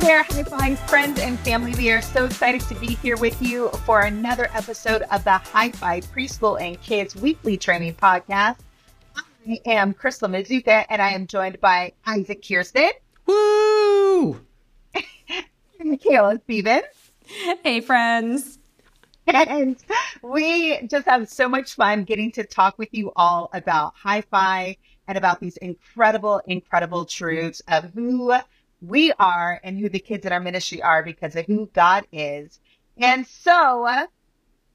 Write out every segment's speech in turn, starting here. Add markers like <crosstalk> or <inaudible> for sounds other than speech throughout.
there, Hyfi friends and family. We are so excited to be here with you for another episode of the Hyfi Preschool and Kids Weekly Training Podcast. I am Crystal Mazuka, and I am joined by Isaac Kirsten. Woo! <laughs> and Michaela Stevens. Hey, friends. And we just have so much fun getting to talk with you all about Hyfi and about these incredible, incredible truths of who we are and who the kids in our ministry are because of who God is. And so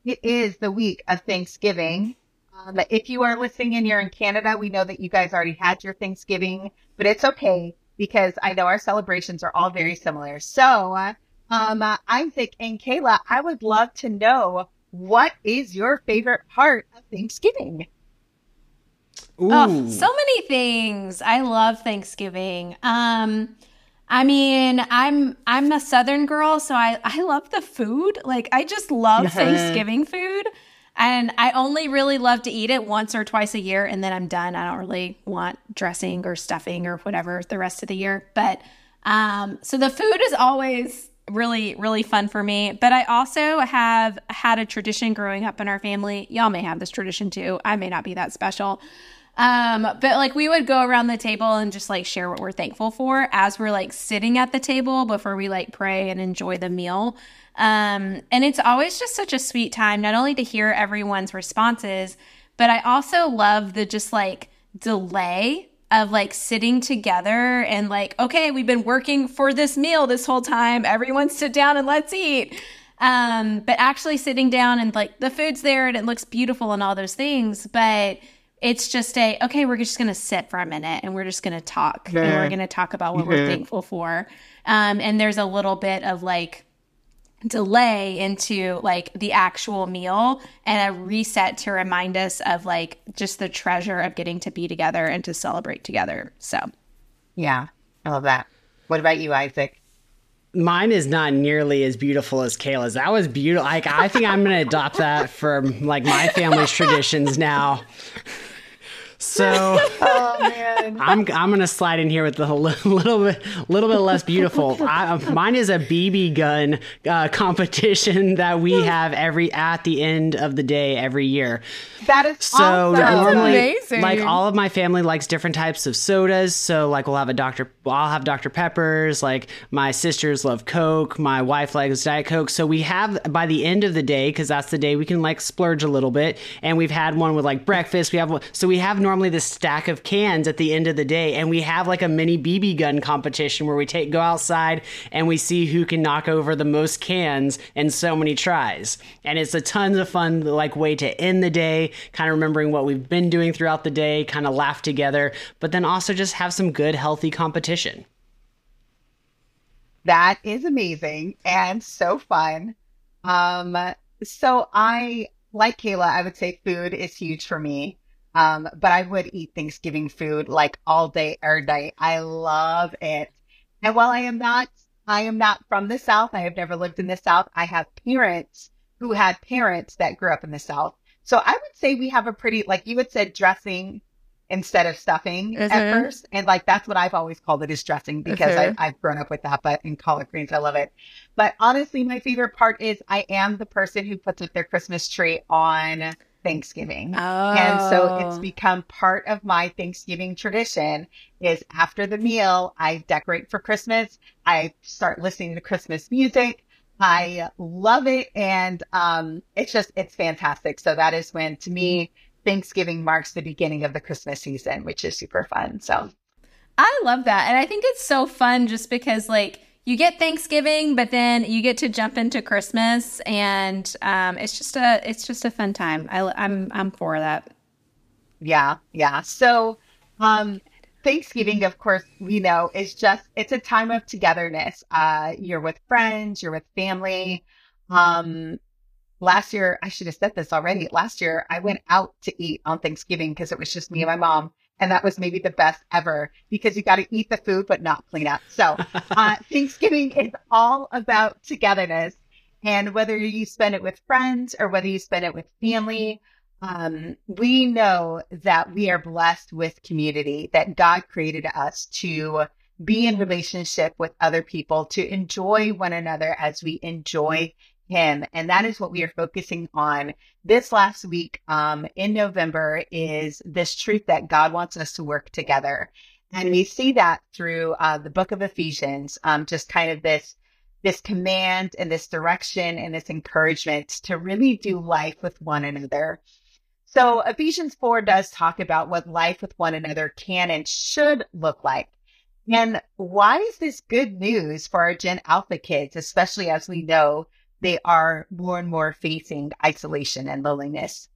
it is the week of Thanksgiving. Um, if you are listening and you're in Canada, we know that you guys already had your Thanksgiving, but it's okay because I know our celebrations are all very similar. So, um, uh, Isaac and Kayla, I would love to know what is your favorite part of Thanksgiving? Ooh. Oh, so many things. I love Thanksgiving. Um, I mean, I'm I'm a southern girl, so I I love the food. Like I just love Thanksgiving food. And I only really love to eat it once or twice a year and then I'm done. I don't really want dressing or stuffing or whatever the rest of the year. But um so the food is always really really fun for me but i also have had a tradition growing up in our family y'all may have this tradition too i may not be that special um, but like we would go around the table and just like share what we're thankful for as we're like sitting at the table before we like pray and enjoy the meal. Um, and it's always just such a sweet time, not only to hear everyone's responses, but I also love the just like delay of like sitting together and like, okay, we've been working for this meal this whole time. Everyone sit down and let's eat. Um, but actually sitting down and like the food's there and it looks beautiful and all those things. But it's just a okay we're just going to sit for a minute and we're just going to talk yeah. and we're going to talk about what yeah. we're thankful for um, and there's a little bit of like delay into like the actual meal and a reset to remind us of like just the treasure of getting to be together and to celebrate together so yeah i love that what about you isaac mine is not nearly as beautiful as Kayla's. That was beautiful. Like I think I'm gonna adopt that for like my family's <laughs> traditions now. So <laughs> oh, man. I'm I'm gonna slide in here with a <laughs> little bit little bit less beautiful. <laughs> I, mine is a BB gun uh, competition that we have every at the end of the day every year. That is so awesome. normally amazing. like all of my family likes different types of sodas. So like we'll have a Dr. I'll have Dr. Peppers. Like my sisters love Coke. My wife likes Diet Coke. So we have by the end of the day because that's the day we can like splurge a little bit. And we've had one with like breakfast. We have one, so we have normally this stack of cans at the end of the day, and we have like a mini BB gun competition where we take go outside and we see who can knock over the most cans in so many tries. And it's a tons of fun like way to end the day kind of remembering what we've been doing throughout the day, kind of laugh together, but then also just have some good, healthy competition. That is amazing and so fun. Um, so I, like Kayla, I would say food is huge for me. Um, but I would eat Thanksgiving food like all day, every day. I love it. And while I am not, I am not from the South. I have never lived in the South. I have parents who had parents that grew up in the South. So I would say we have a pretty, like you had said, dressing instead of stuffing mm-hmm. at first. And like that's what I've always called it is dressing because mm-hmm. I, have grown up with that. But in collard greens, I love it. But honestly, my favorite part is I am the person who puts up their Christmas tree on Thanksgiving. Oh. And so it's oh. become part of my Thanksgiving tradition is after the meal, I decorate for Christmas. I start listening to Christmas music. I love it. And um, it's just, it's fantastic. So that is when, to me, Thanksgiving marks the beginning of the Christmas season, which is super fun. So I love that. And I think it's so fun just because, like, you get Thanksgiving, but then you get to jump into Christmas, and um, it's just a it's just a fun time. I, I'm I'm for that. Yeah, yeah. So, um, Thanksgiving, of course, we know is just it's a time of togetherness. Uh, you're with friends, you're with family. Um, last year, I should have said this already. Last year, I went out to eat on Thanksgiving because it was just me and my mom. And that was maybe the best ever because you got to eat the food, but not clean up. So, <laughs> uh, Thanksgiving is all about togetherness. And whether you spend it with friends or whether you spend it with family, um, we know that we are blessed with community, that God created us to be in relationship with other people, to enjoy one another as we enjoy him. And that is what we are focusing on this last week um, in November is this truth that God wants us to work together. And we see that through uh, the book of Ephesians, um, just kind of this this command and this direction and this encouragement to really do life with one another. So Ephesians 4 does talk about what life with one another can and should look like. And why is this good news for our Gen Alpha kids, especially as we know they are more and more facing isolation and loneliness.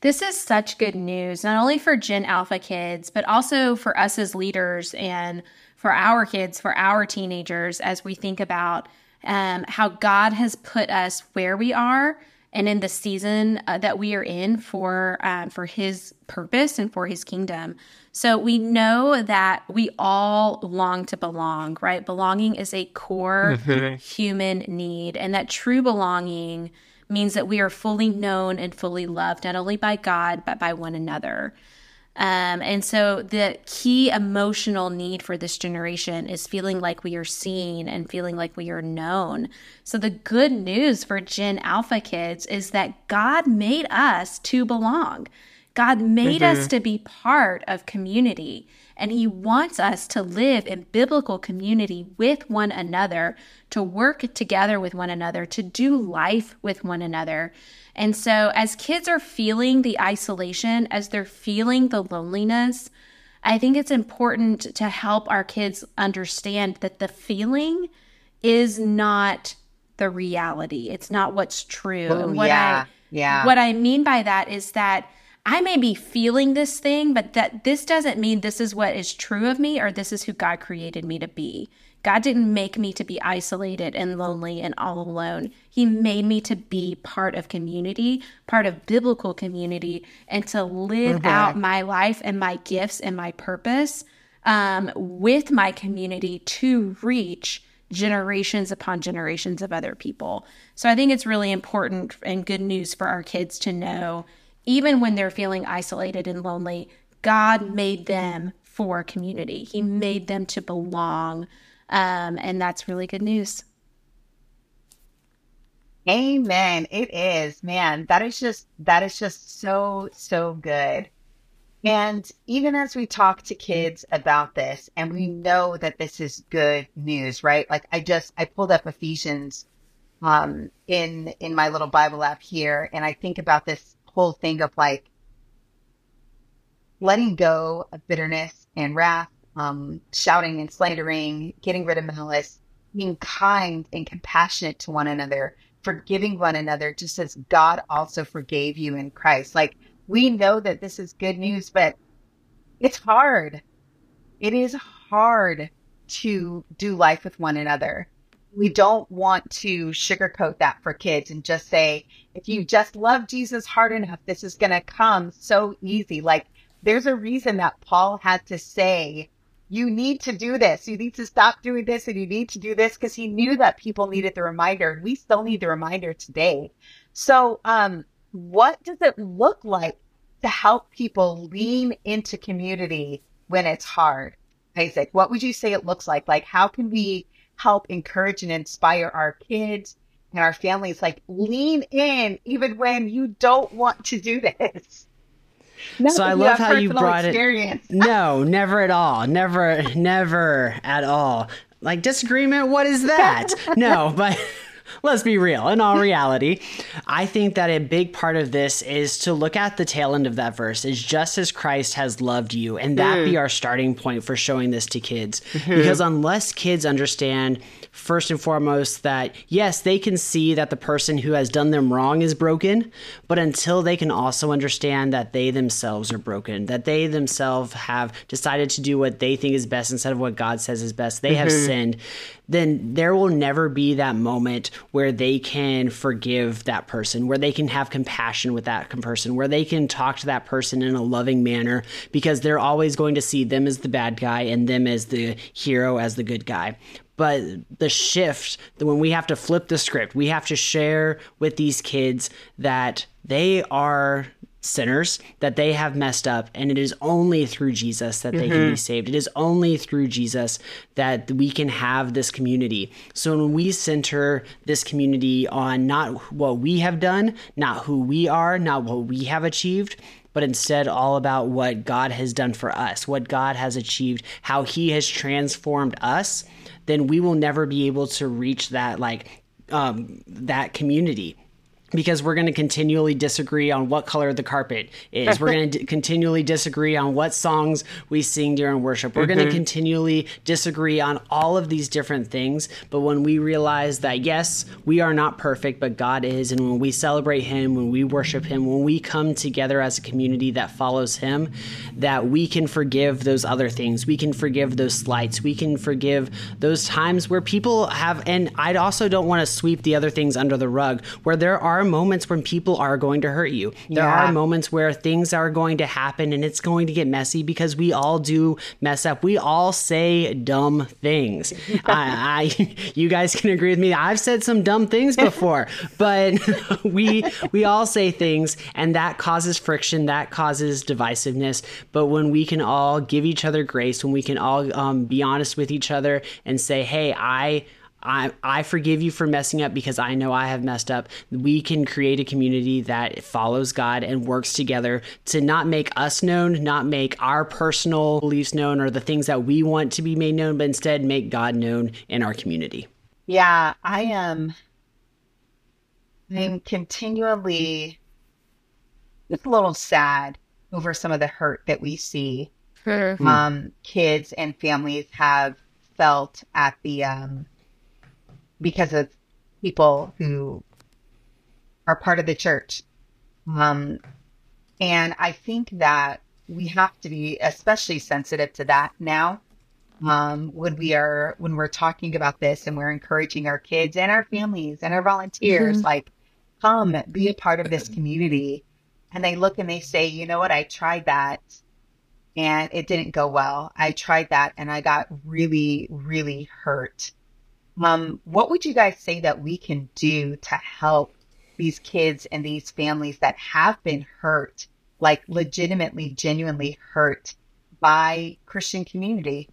This is such good news, not only for Gen Alpha kids, but also for us as leaders and for our kids, for our teenagers, as we think about um, how God has put us where we are and in the season uh, that we are in for um, for His purpose and for His kingdom. So we know that we all long to belong, right? Belonging is a core <laughs> human need, and that true belonging means that we are fully known and fully loved, not only by God but by one another. Um, and so the key emotional need for this generation is feeling like we are seen and feeling like we are known. So the good news for Gen Alpha kids is that God made us to belong. God made mm-hmm. us to be part of community, and He wants us to live in biblical community with one another, to work together with one another, to do life with one another. And so, as kids are feeling the isolation, as they're feeling the loneliness, I think it's important to help our kids understand that the feeling is not the reality. It's not what's true. and what yeah, I yeah. what I mean by that is that I may be feeling this thing, but that this doesn't mean this is what is true of me or this is who God created me to be. God didn't make me to be isolated and lonely and all alone. He made me to be part of community, part of biblical community, and to live mm-hmm. out my life and my gifts and my purpose um, with my community to reach generations upon generations of other people. So I think it's really important and good news for our kids to know, even when they're feeling isolated and lonely, God made them for community. He made them to belong um, and that's really good news. Amen. It is, man. That is just that is just so so good. And even as we talk to kids about this, and we know that this is good news, right? Like I just I pulled up Ephesians um in in my little Bible app here, and I think about this whole thing of like letting go of bitterness and wrath um, shouting and slandering, getting rid of malice, being kind and compassionate to one another, forgiving one another, just as God also forgave you in Christ. Like we know that this is good news, but it's hard. It is hard to do life with one another. We don't want to sugarcoat that for kids and just say, if you just love Jesus hard enough, this is going to come so easy. Like, there's a reason that Paul had to say, you need to do this. You need to stop doing this and you need to do this because he knew that people needed the reminder. We still need the reminder today. So, um, what does it look like to help people lean into community when it's hard? Isaac, what would you say it looks like? Like, how can we help encourage and inspire our kids and our families? Like, lean in even when you don't want to do this. so I love how you brought experience. it. <laughs> No, never at all. Never, never at all. Like disagreement, what is that? <laughs> no, but let's be real. In all reality, I think that a big part of this is to look at the tail end of that verse is just as Christ has loved you, and that mm. be our starting point for showing this to kids. Mm-hmm. Because unless kids understand first and foremost that yes, they can see that the person who has done them wrong is broken, but until they can also understand that they themselves are broken, that they themselves have decided to do what they think is best instead of what God says is best, they mm-hmm. have sinned, then there will never be that moment where they can forgive that person, where they can have compassion with that person, where they can talk to that person in a loving manner because they're always going to see them as the bad guy and them as the hero, as the good guy. But the shift when we have to flip the script we have to share with these kids that they are sinners, that they have messed up, and it is only through Jesus that they mm-hmm. can be mm-hmm. saved. It is only through Jesus that we can have this community. So when we center this community on not what we have done, not who we are, not what we have achieved, but instead all about what God has done for us, what God has achieved, how He has transformed us, then we will never be able to reach that like um, that community because we're going to continually disagree on what color the carpet is. We're going to d- continually disagree on what songs we sing during worship. We're mm-hmm. going to continually disagree on all of these different things. But when we realize that, yes, we are not perfect, but God is, and when we celebrate Him, when we worship Him, when we come together as a community that follows Him, that we can forgive those other things. We can forgive those slights. We can forgive those times where people have, and I also don't want to sweep the other things under the rug, where there are are moments when people are going to hurt you. There yeah. are moments where things are going to happen and it's going to get messy because we all do mess up. We all say dumb things. <laughs> I, I, you guys can agree with me. I've said some dumb things <laughs> before, but <laughs> we we all say things and that causes friction, that causes divisiveness. But when we can all give each other grace, when we can all um, be honest with each other and say, "Hey, I." I, I forgive you for messing up because I know I have messed up. We can create a community that follows God and works together to not make us known, not make our personal beliefs known or the things that we want to be made known, but instead make God known in our community. Yeah, I am. I'm continually just a little sad over some of the hurt that we see mm-hmm. um, kids and families have felt at the um, because of people who are part of the church. Um, and I think that we have to be especially sensitive to that now. Um, when we are when we're talking about this and we're encouraging our kids and our families and our volunteers, mm-hmm. like, come be a part of this community. And they look and they say, you know what, I tried that and it didn't go well. I tried that and I got really, really hurt. Um, what would you guys say that we can do to help these kids and these families that have been hurt, like legitimately, genuinely hurt by Christian community?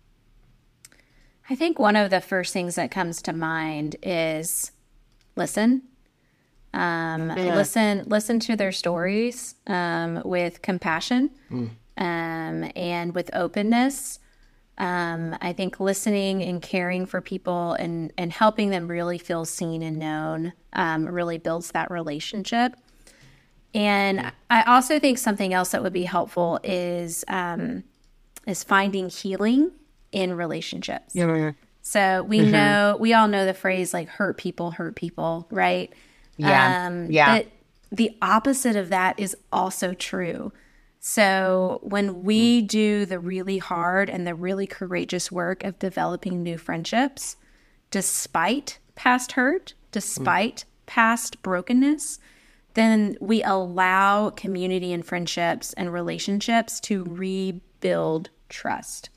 I think one of the first things that comes to mind is listen. Um, yeah. Listen, listen to their stories um, with compassion mm. um, and with openness. Um, I think listening and caring for people and, and helping them really feel seen and known um, really builds that relationship. And I also think something else that would be helpful is um, is finding healing in relationships. Yeah. So we mm-hmm. know we all know the phrase like hurt people hurt people, right? Yeah. Um, yeah. But the opposite of that is also true. So when we do the really hard and the really courageous work of developing new friendships, despite past hurt, despite mm. past brokenness, then we allow community and friendships and relationships to rebuild trust.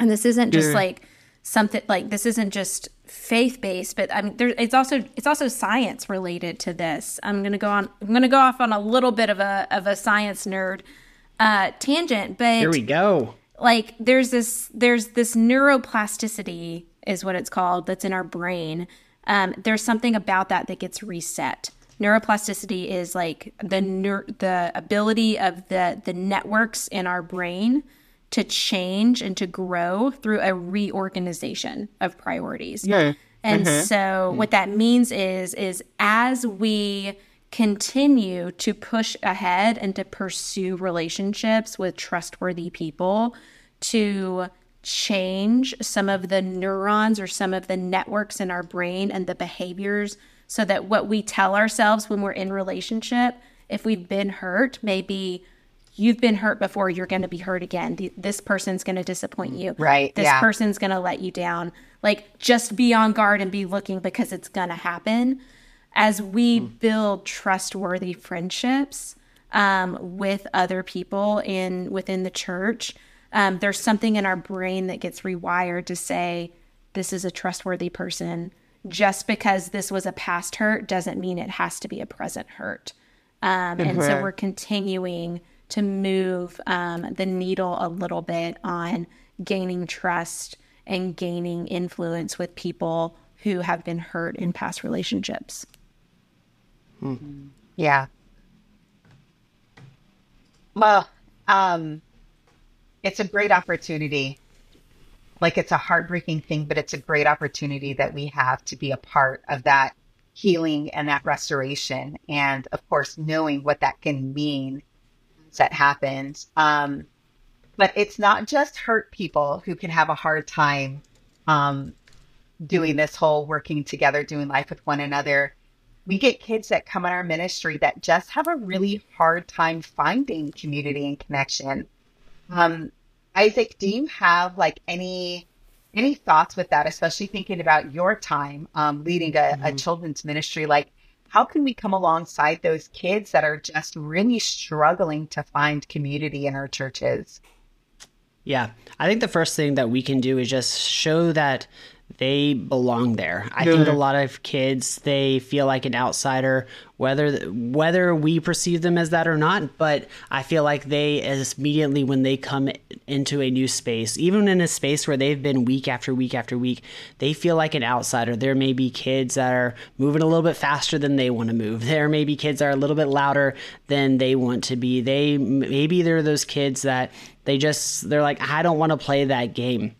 And this isn't just yeah. like something like this isn't just faith based, but I mean, there, it's also it's also science related to this. I'm gonna go on. I'm gonna go off on a little bit of a of a science nerd uh, tangent, but here we go. Like there's this there's this neuroplasticity is what it's called that's in our brain. Um, there's something about that that gets reset. Neuroplasticity is like the ner- the ability of the the networks in our brain to change and to grow through a reorganization of priorities. Yeah. And mm-hmm. so what that means is is as we continue to push ahead and to pursue relationships with trustworthy people to change some of the neurons or some of the networks in our brain and the behaviors so that what we tell ourselves when we're in relationship if we've been hurt maybe you've been hurt before you're going to be hurt again. This person's going to disappoint you. Right this yeah. person's going to let you down. Like just be on guard and be looking because it's going to happen as we mm. build trustworthy friendships um, with other people in within the church, um, there's something in our brain that gets rewired to say, "This is a trustworthy person." Just because this was a past hurt doesn't mean it has to be a present hurt. Um, and so we're continuing to move um, the needle a little bit on gaining trust and gaining influence with people who have been hurt in past relationships. Hmm. Yeah. Well, um, it's a great opportunity. Like it's a heartbreaking thing, but it's a great opportunity that we have to be a part of that healing and that restoration. And of course, knowing what that can mean that happens. Um, but it's not just hurt people who can have a hard time um, doing this whole working together, doing life with one another. We get kids that come in our ministry that just have a really hard time finding community and connection. Um, Isaac, do you have like any any thoughts with that, especially thinking about your time um, leading a, mm-hmm. a children's ministry? Like, how can we come alongside those kids that are just really struggling to find community in our churches? Yeah, I think the first thing that we can do is just show that they belong there. I think a lot of kids they feel like an outsider, whether whether we perceive them as that or not. But I feel like they as immediately when they come into a new space, even in a space where they've been week after week after week, they feel like an outsider. There may be kids that are moving a little bit faster than they want to move. <laughs> There may be kids that are a little bit louder than they want to be. They maybe they're those kids that they just they're like I don't want to play that game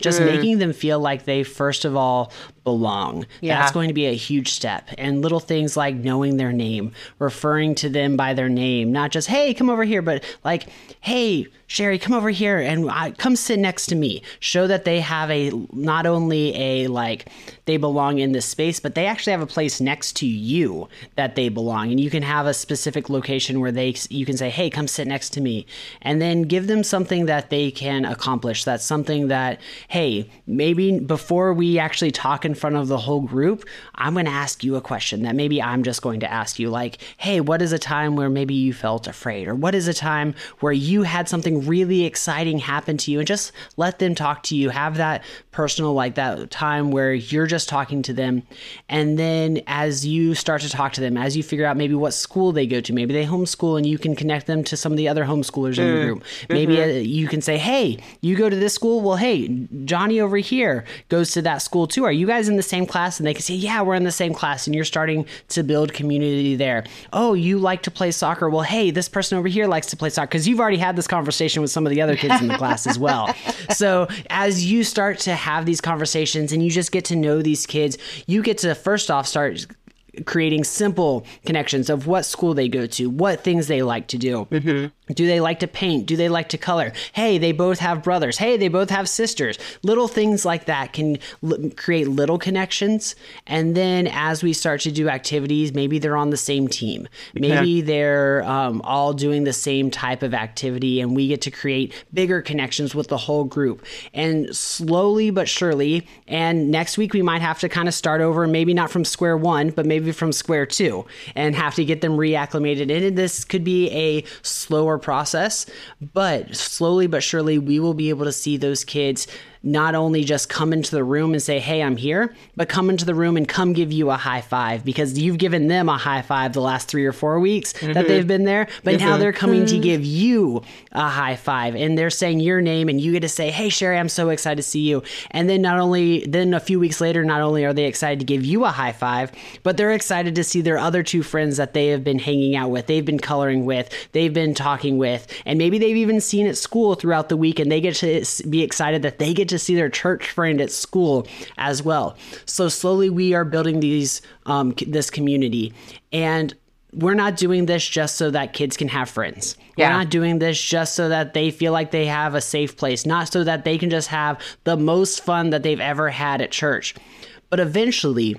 just mm. making them feel like they first of all belong. Yeah. That's going to be a huge step. And little things like knowing their name, referring to them by their name, not just, hey, come over here, but like, hey, Sherry, come over here and I, come sit next to me. Show that they have a, not only a, like, they belong in this space, but they actually have a place next to you that they belong. And you can have a specific location where they, you can say, hey, come sit next to me. And then give them something that they can accomplish. That's something that, hey, maybe before we actually talk in front of the whole group, I'm going to ask you a question that maybe I'm just going to ask you like, hey, what is a time where maybe you felt afraid? Or what is a time where you had something really exciting happen to you? And just let them talk to you. Have that personal, like that time where you're just talking to them. And then as you start to talk to them, as you figure out maybe what school they go to, maybe they homeschool and you can connect them to some of the other homeschoolers in the mm. group. Maybe mm-hmm. you can say, hey, you go to this school? Well, hey, Johnny over here goes to that school too. Are you guys in the same class? And they can say, Yeah, we're in the same class. And you're starting to build community there. Oh, you like to play soccer? Well, hey, this person over here likes to play soccer because you've already had this conversation with some of the other kids in the class as well. <laughs> So as you start to have these conversations and you just get to know these kids, you get to first off start creating simple connections of what school they go to, what things they like to do. Mm-hmm. Do they like to paint? Do they like to color? Hey, they both have brothers. Hey, they both have sisters. Little things like that can l- create little connections. And then as we start to do activities, maybe they're on the same team. Maybe yeah. they're um, all doing the same type of activity, and we get to create bigger connections with the whole group. And slowly but surely, and next week we might have to kind of start over, maybe not from square one, but maybe from square two and have to get them reacclimated. And this could be a slower process, but slowly but surely we will be able to see those kids not only just come into the room and say, Hey, I'm here, but come into the room and come give you a high five because you've given them a high five the last three or four weeks mm-hmm. that they've been there. But mm-hmm. now they're coming to give you a high five and they're saying your name and you get to say, Hey, Sherry, I'm so excited to see you. And then not only, then a few weeks later, not only are they excited to give you a high five, but they're excited to see their other two friends that they have been hanging out with, they've been coloring with, they've been talking with, and maybe they've even seen at school throughout the week and they get to be excited that they get to see their church friend at school as well. So slowly we are building these um, this community and we're not doing this just so that kids can have friends. Yeah. We're not doing this just so that they feel like they have a safe place, not so that they can just have the most fun that they've ever had at church. But eventually,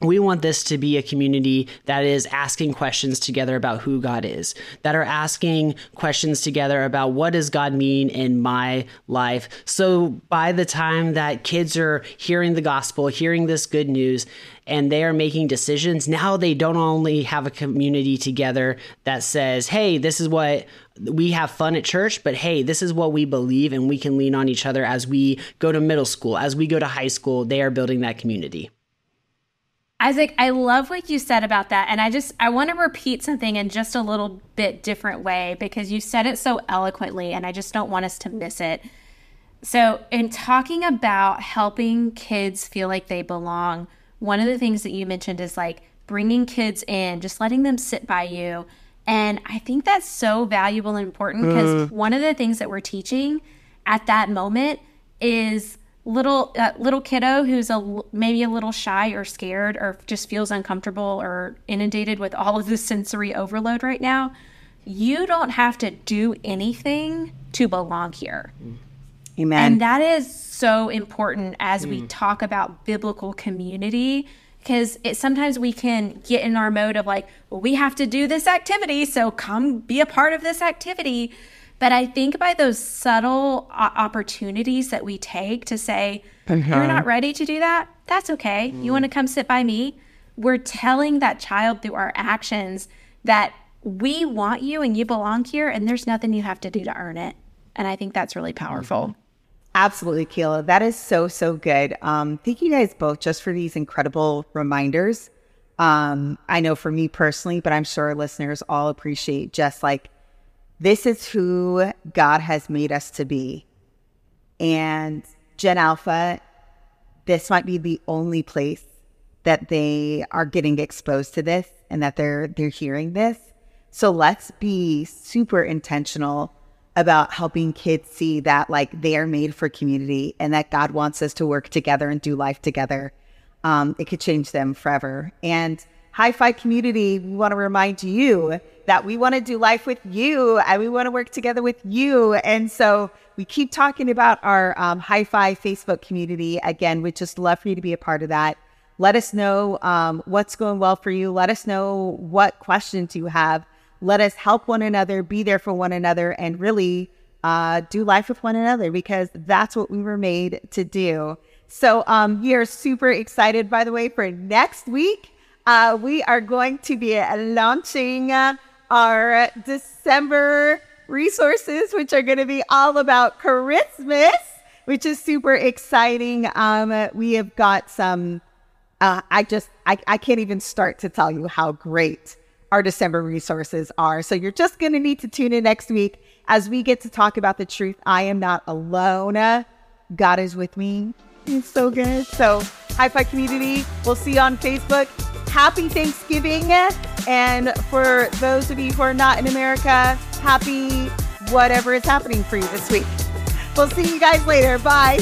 we want this to be a community that is asking questions together about who God is, that are asking questions together about what does God mean in my life. So by the time that kids are hearing the gospel, hearing this good news, and they are making decisions, now they don't only have a community together that says, hey, this is what we have fun at church, but hey, this is what we believe, and we can lean on each other as we go to middle school, as we go to high school. They are building that community. Isaac, I love what you said about that. And I just, I want to repeat something in just a little bit different way because you said it so eloquently and I just don't want us to miss it. So, in talking about helping kids feel like they belong, one of the things that you mentioned is like bringing kids in, just letting them sit by you. And I think that's so valuable and important because mm. one of the things that we're teaching at that moment is little uh, little kiddo who's a maybe a little shy or scared or just feels uncomfortable or inundated with all of this sensory overload right now you don't have to do anything to belong here. Amen. And that is so important as mm. we talk about biblical community because it sometimes we can get in our mode of like well we have to do this activity so come be a part of this activity but I think by those subtle opportunities that we take to say, you're not ready to do that, that's okay. Mm. You want to come sit by me? We're telling that child through our actions that we want you and you belong here, and there's nothing you have to do to earn it. And I think that's really powerful. Mm-hmm. Absolutely, Kayla. That is so, so good. Um, thank you guys both just for these incredible reminders. Um, I know for me personally, but I'm sure listeners all appreciate just like this is who God has made us to be. And Gen Alpha, this might be the only place that they are getting exposed to this and that they're they're hearing this. So let's be super intentional about helping kids see that like they are made for community and that God wants us to work together and do life together. Um, it could change them forever. And Hyfi community, we want to remind you that we want to do life with you and we want to work together with you. And so we keep talking about our um, Hyfi Facebook community. Again, we'd just love for you to be a part of that. Let us know um, what's going well for you. Let us know what questions you have. Let us help one another, be there for one another, and really uh, do life with one another because that's what we were made to do. So um, we are super excited, by the way, for next week. Uh, we are going to be launching uh, our December resources, which are going to be all about Christmas, which is super exciting. Um, we have got some, uh, I just, I, I can't even start to tell you how great our December resources are. So you're just going to need to tune in next week as we get to talk about the truth. I am not alone. God is with me. It's so good. So, Hyfi Community, we'll see you on Facebook happy Thanksgiving. And for those of you who are not in America, happy whatever is happening for you this week. We'll see you guys later. Bye.